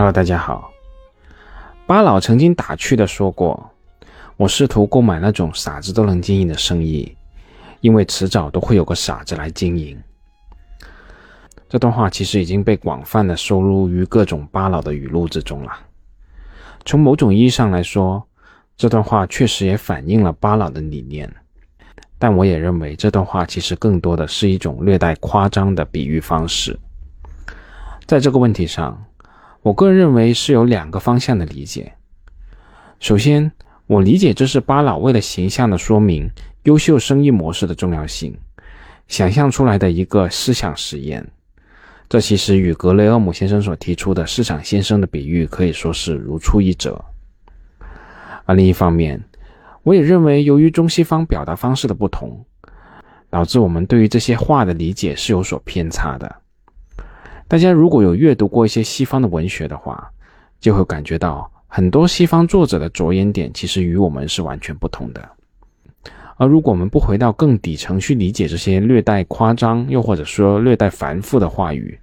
Hello，大家好。巴老曾经打趣的说过：“我试图购买那种傻子都能经营的生意，因为迟早都会有个傻子来经营。”这段话其实已经被广泛的收录于各种巴老的语录之中了。从某种意义上来说，这段话确实也反映了巴老的理念。但我也认为这段话其实更多的是一种略带夸张的比喻方式。在这个问题上，我个人认为是有两个方向的理解。首先，我理解这是巴老为了形象的说明优秀生意模式的重要性，想象出来的一个思想实验。这其实与格雷厄姆先生所提出的市场先生的比喻可以说是如出一辙。而另一方面，我也认为，由于中西方表达方式的不同，导致我们对于这些话的理解是有所偏差的。大家如果有阅读过一些西方的文学的话，就会感觉到很多西方作者的着眼点其实与我们是完全不同的。而如果我们不回到更底层去理解这些略带夸张又或者说略带繁复的话语，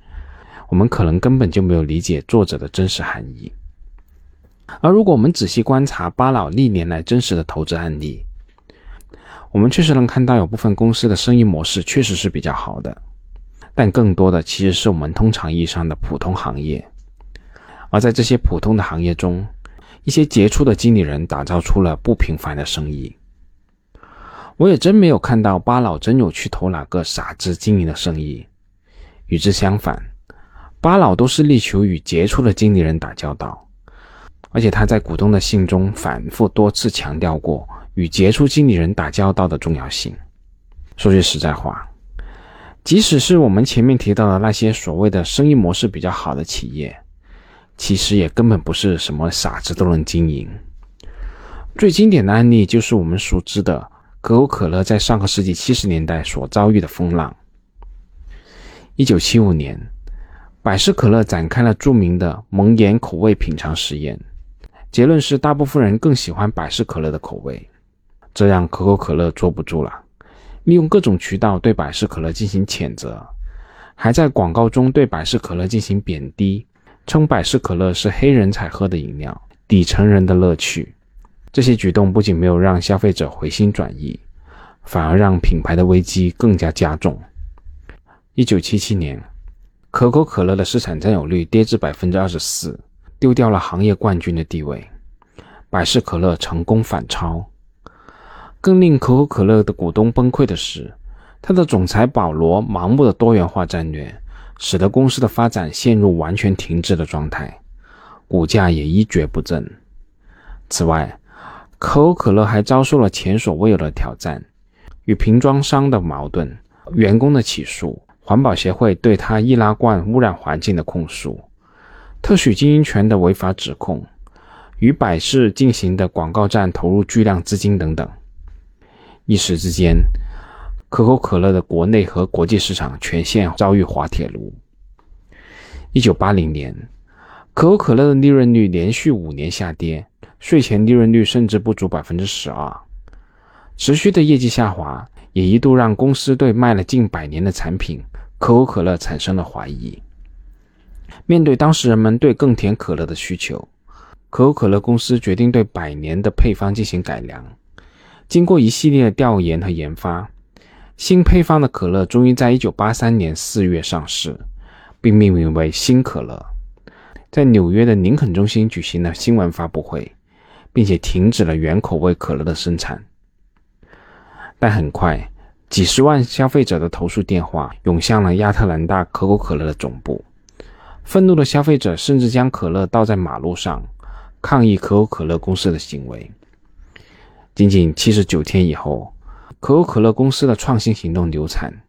我们可能根本就没有理解作者的真实含义。而如果我们仔细观察巴老历年来真实的投资案例，我们确实能看到有部分公司的生意模式确实是比较好的，但更多的其实是我们通常意义上的普通行业。而在这些普通的行业中，一些杰出的经理人打造出了不平凡的生意。我也真没有看到巴老真有去投哪个傻子经营的生意。与之相反，巴老都是力求与杰出的经理人打交道。而且他在股东的信中反复多次强调过与杰出经理人打交道的重要性。说句实在话，即使是我们前面提到的那些所谓的生意模式比较好的企业，其实也根本不是什么傻子都能经营。最经典的案例就是我们熟知的可口可乐在上个世纪七十年代所遭遇的风浪。一九七五年，百事可乐展开了著名的蒙眼口味品尝实验。结论是，大部分人更喜欢百事可乐的口味，这让可口可乐坐不住了，利用各种渠道对百事可乐进行谴责，还在广告中对百事可乐进行贬低，称百事可乐是黑人才喝的饮料，底层人的乐趣。这些举动不仅没有让消费者回心转意，反而让品牌的危机更加加重。一九七七年，可口可乐的市场占有率跌至百分之二十四。丢掉了行业冠军的地位，百事可乐成功反超。更令可口可乐的股东崩溃的是，他的总裁保罗盲目的多元化战略，使得公司的发展陷入完全停滞的状态，股价也一蹶不振。此外，可口可乐还遭受了前所未有的挑战：与瓶装商的矛盾、员工的起诉、环保协会对他易拉罐污染环境的控诉。特许经营权的违法指控，与百事进行的广告战投入巨量资金等等，一时之间，可口可乐的国内和国际市场全线遭遇滑铁卢。一九八零年，可口可乐的利润率连续五年下跌，税前利润率甚至不足百分之十二。持续的业绩下滑，也一度让公司对卖了近百年的产品可口可乐产生了怀疑。面对当时人们对更甜可乐的需求，可口可乐公司决定对百年的配方进行改良。经过一系列的调研和研发，新配方的可乐终于在1983年4月上市，并命名为新可乐。在纽约的林肯中心举行了新闻发布会，并且停止了原口味可乐的生产。但很快，几十万消费者的投诉电话涌向了亚特兰大可口可乐的总部。愤怒的消费者甚至将可乐倒在马路上，抗议可口可乐公司的行为。仅仅七十九天以后，可口可乐公司的创新行动流产，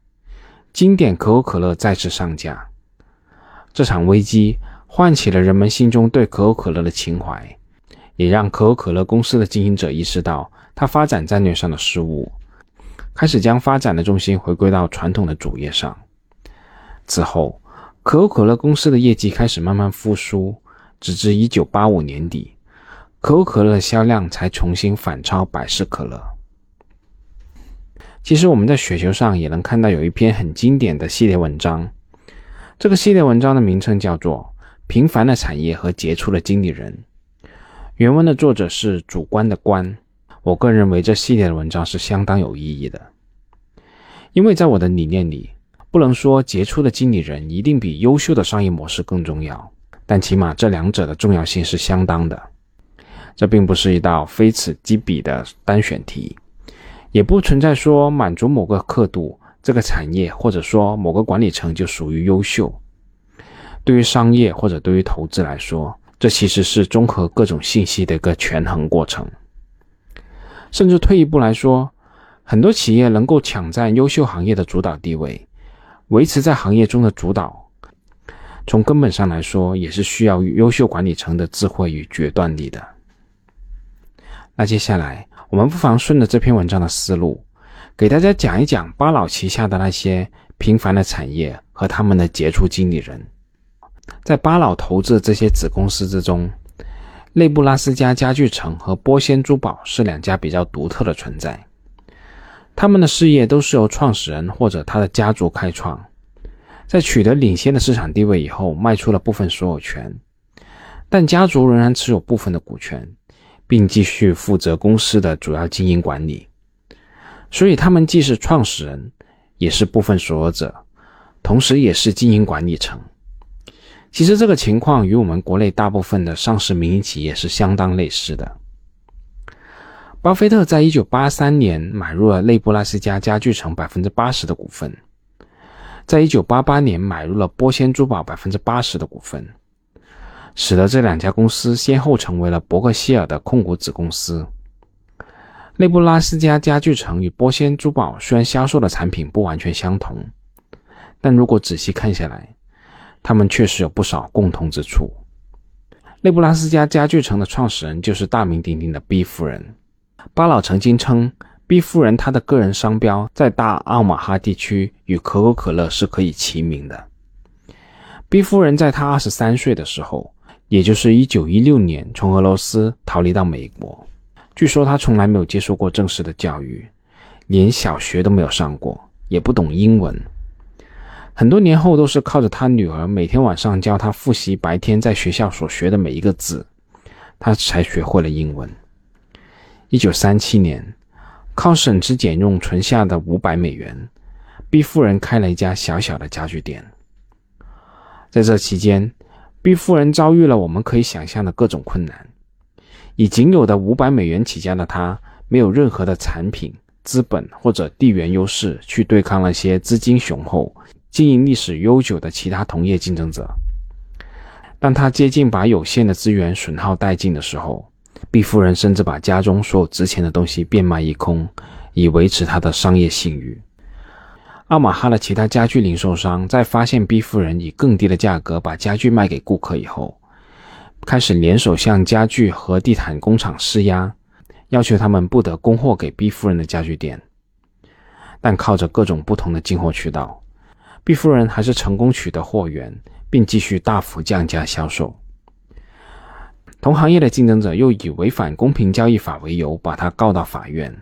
经典可口可乐再次上架。这场危机唤起了人们心中对可口可乐的情怀，也让可口可乐公司的经营者意识到他发展战略上的失误，开始将发展的重心回归到传统的主业上。此后。可口可乐公司的业绩开始慢慢复苏，直至1985年底，可口可乐的销量才重新反超百事可乐。其实我们在雪球上也能看到有一篇很经典的系列文章，这个系列文章的名称叫做《平凡的产业和杰出的经理人。原文的作者是主观的观。我个人认为这系列的文章是相当有意义的，因为在我的理念里，不能说杰出的经理人一定比优秀的商业模式更重要，但起码这两者的重要性是相当的。这并不是一道非此即彼的单选题，也不存在说满足某个刻度，这个产业或者说某个管理层就属于优秀。对于商业或者对于投资来说，这其实是综合各种信息的一个权衡过程。甚至退一步来说，很多企业能够抢占优秀行业的主导地位，维持在行业中的主导，从根本上来说，也是需要优秀管理层的智慧与决断力的。那接下来，我们不妨顺着这篇文章的思路，给大家讲一讲巴老旗下的那些平凡的产业和他们的杰出经理人。在巴老投资的这些子公司之中，内布拉斯加家具城和波仙珠宝是两家比较独特的存在。他们的事业都是由创始人或者他的家族开创，在取得领先的市场地位以后，卖出了部分所有权，但家族仍然持有部分的股权。并继续负责公司的主要经营管理，所以他们既是创始人，也是部分所有者，同时也是经营管理层。其实这个情况与我们国内大部分的上市民营企业是相当类似的。巴菲特在一九八三年买入了内布拉斯加家具城百分之八十的股份，在一九八八年买入了波仙珠宝百分之八十的股份。使得这两家公司先后成为了伯克希尔的控股子公司。内布拉斯加家具城与波仙珠宝虽然销售的产品不完全相同，但如果仔细看下来，他们确实有不少共同之处。内布拉斯加家具城的创始人就是大名鼎鼎的 B 夫人。巴老曾经称，B 夫人她的个人商标在大奥马哈地区与可口可乐是可以齐名的。B 夫人在她二十三岁的时候。也就是一九一六年从俄罗斯逃离到美国。据说他从来没有接受过正式的教育，连小学都没有上过，也不懂英文。很多年后都是靠着他女儿每天晚上教他复习白天在学校所学的每一个字，他才学会了英文。一九三七年，靠省吃俭用存下的五百美元，B 夫人开了一家小小的家具店。在这期间毕夫人遭遇了我们可以想象的各种困难，以仅有的五百美元起家的她，没有任何的产品、资本或者地缘优势去对抗那些资金雄厚、经营历史悠久的其他同业竞争者。当她接近把有限的资源损耗殆尽的时候毕夫人甚至把家中所有值钱的东西变卖一空，以维持她的商业信誉。奥马哈的其他家具零售商在发现 B 夫人以更低的价格把家具卖给顾客以后，开始联手向家具和地毯工厂施压，要求他们不得供货给 B 夫人的家具店。但靠着各种不同的进货渠道，B 夫人还是成功取得货源，并继续大幅降价销售。同行业的竞争者又以违反公平交易法为由，把他告到法院。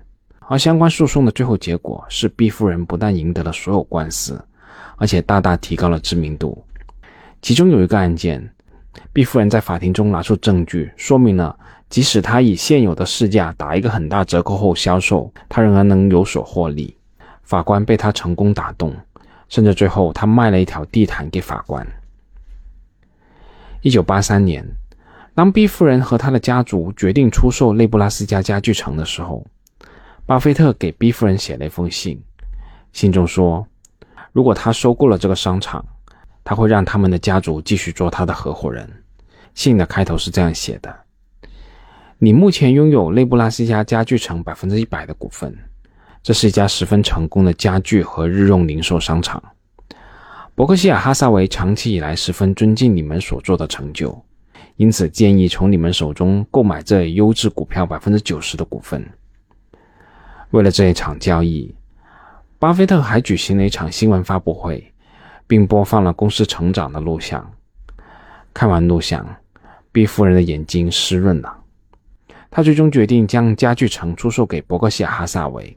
而相关诉讼的最后结果是，B 夫人不但赢得了所有官司，而且大大提高了知名度。其中有一个案件，B 夫人在法庭中拿出证据，说明了即使她以现有的市价打一个很大折扣后销售，她仍然能有所获利。法官被她成功打动，甚至最后她卖了一条地毯给法官。一九八三年，当 B 夫人和她的家族决定出售内布拉斯加家具城的时候。巴菲特给 B 夫人写了一封信，信中说，如果他收购了这个商场，他会让他们的家族继续做他的合伙人。信的开头是这样写的：“你目前拥有内布拉斯加家具城百分之一百的股份，这是一家十分成功的家具和日用零售商场。伯克希尔哈萨维长期以来十分尊敬你们所做的成就，因此建议从你们手中购买这优质股票百分之九十的股份。”为了这一场交易，巴菲特还举行了一场新闻发布会，并播放了公司成长的录像。看完录像毕夫人的眼睛湿润了。他最终决定将家具城出售给伯克希尔哈萨维。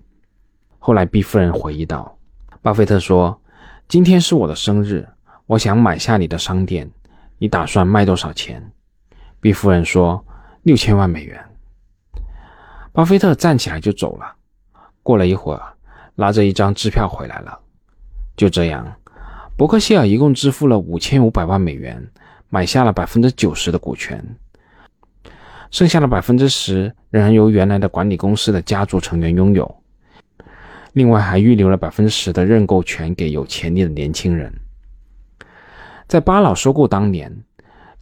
后来毕夫人回忆道：“巴菲特说，今天是我的生日，我想买下你的商店，你打算卖多少钱毕夫人说：“六千万美元。”巴菲特站起来就走了。过了一会儿，拿着一张支票回来了。就这样，伯克希尔一共支付了五千五百万美元，买下了百分之九十的股权，剩下的百分之十仍然由原来的管理公司的家族成员拥有。另外，还预留了百分之十的认购权给有潜力的年轻人。在巴老收购当年，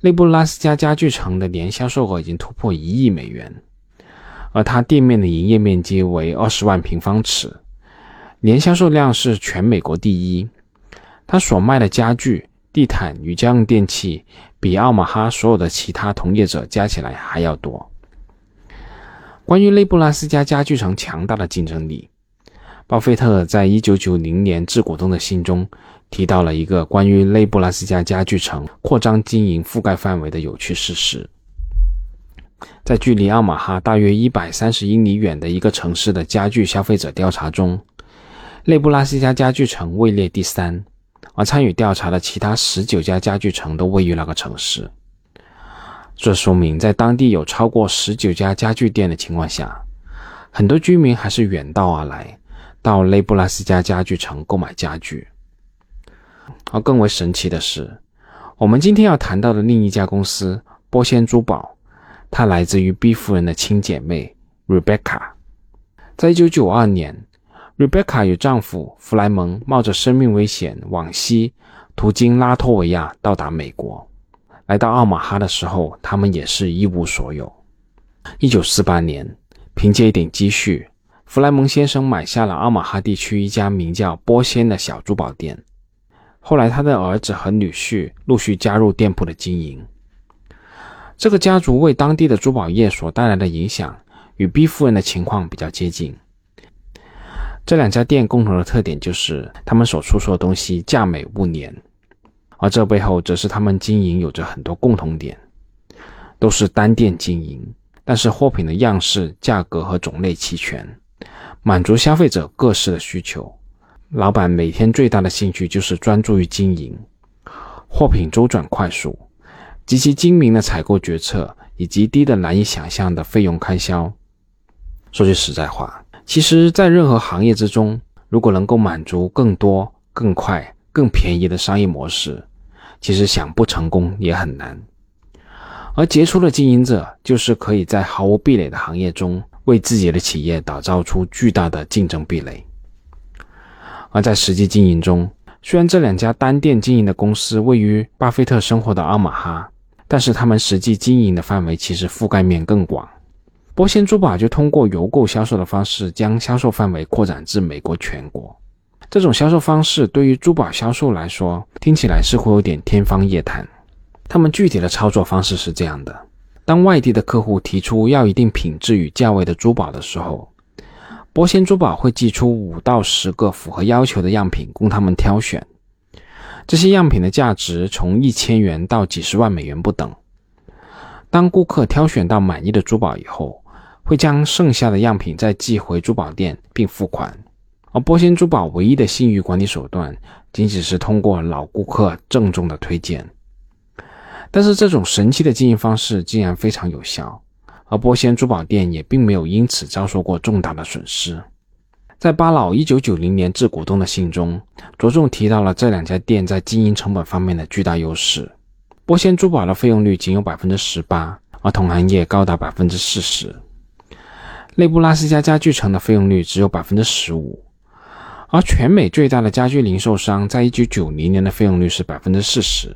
内布拉斯加家具城的年销售额已经突破一亿美元。而他店面的营业面积为二十万平方尺，年销售量是全美国第一。他所卖的家具、地毯与家用电器，比奥马哈所有的其他同业者加起来还要多。关于内布拉斯加家具城强大的竞争力，巴菲特在一九九零年致股东的信中提到了一个关于内布拉斯加家具城扩张经营覆盖范围的有趣事实。在距离奥马哈大约一百三十英里远的一个城市的家具消费者调查中，内布拉斯加家具城位列第三，而参与调查的其他十九家家具城都位于那个城市。这说明，在当地有超过十九家家具店的情况下，很多居民还是远道而来，到内布拉斯加家具城购买家具。而更为神奇的是，我们今天要谈到的另一家公司——波仙珠宝。她来自于 B 夫人的亲姐妹 Rebecca。在一九九二年，Rebecca 与丈夫弗莱蒙冒着生命危险往西，途经拉脱维亚到达美国。来到奥马哈的时候，他们也是一无所有。一九四八年，凭借一点积蓄，弗莱蒙先生买下了奥马哈地区一家名叫波仙的小珠宝店。后来，他的儿子和女婿陆续加入店铺的经营。这个家族为当地的珠宝业所带来的影响，与 B 夫人的情况比较接近。这两家店共同的特点就是，他们所出售的东西价美物廉，而这背后则是他们经营有着很多共同点，都是单店经营，但是货品的样式、价格和种类齐全，满足消费者各式的需求。老板每天最大的兴趣就是专注于经营，货品周转快速。极其精明的采购决策，以及低的难以想象的费用开销。说句实在话，其实，在任何行业之中，如果能够满足更多、更快、更便宜的商业模式，其实想不成功也很难。而杰出的经营者，就是可以在毫无壁垒的行业中，为自己的企业打造出巨大的竞争壁垒。而在实际经营中，虽然这两家单店经营的公司位于巴菲特生活的奥马哈。但是他们实际经营的范围其实覆盖面更广。波仙珠宝就通过邮购销售的方式，将销售范围扩展至美国全国。这种销售方式对于珠宝销售来说，听起来似乎有点天方夜谭。他们具体的操作方式是这样的：当外地的客户提出要一定品质与价位的珠宝的时候，波仙珠宝会寄出五到十个符合要求的样品供他们挑选。这些样品的价值从一千元到几十万美元不等。当顾客挑选到满意的珠宝以后，会将剩下的样品再寄回珠宝店并付款。而波仙珠宝唯一的信誉管理手段，仅仅是通过老顾客郑重的推荐。但是这种神奇的经营方式竟然非常有效，而波仙珠宝店也并没有因此遭受过重大的损失。在巴老一九九零年致股东的信中，着重提到了这两家店在经营成本方面的巨大优势。波仙珠宝的费用率仅有百分之十八，而同行业高达百分之四十。内布拉斯加家具城的费用率只有百分之十五，而全美最大的家具零售商在一九九零年的费用率是百分之四十。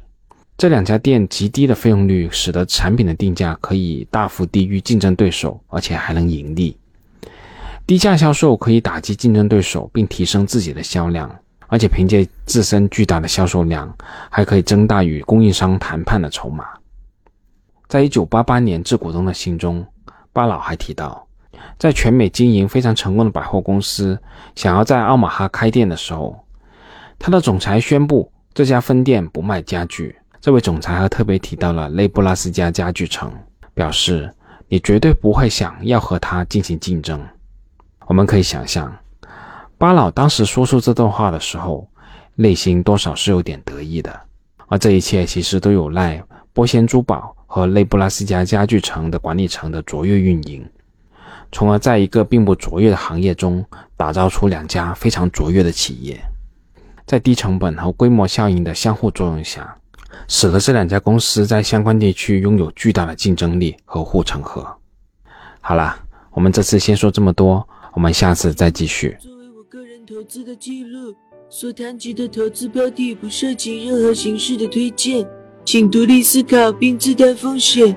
这两家店极低的费用率，使得产品的定价可以大幅低于竞争对手，而且还能盈利。低价销售可以打击竞争对手，并提升自己的销量，而且凭借自身巨大的销售量，还可以增大与供应商谈判的筹码。在一九八八年致股东的信中，巴老还提到，在全美经营非常成功的百货公司想要在奥马哈开店的时候，他的总裁宣布这家分店不卖家具。这位总裁还特别提到了内布拉斯加家具城，表示你绝对不会想要和他进行竞争。我们可以想象，巴老当时说出这段话的时候，内心多少是有点得意的。而这一切其实都有赖波仙珠宝和内布拉斯加家具城的管理层的卓越运营，从而在一个并不卓越的行业中打造出两家非常卓越的企业，在低成本和规模效应的相互作用下，使得这两家公司在相关地区拥有巨大的竞争力和护城河。好了，我们这次先说这么多，我们下次再继续。作为我个人投资的记录。所谈及的投资标的不涉及任何形式的推荐，请独立思考并自担风险。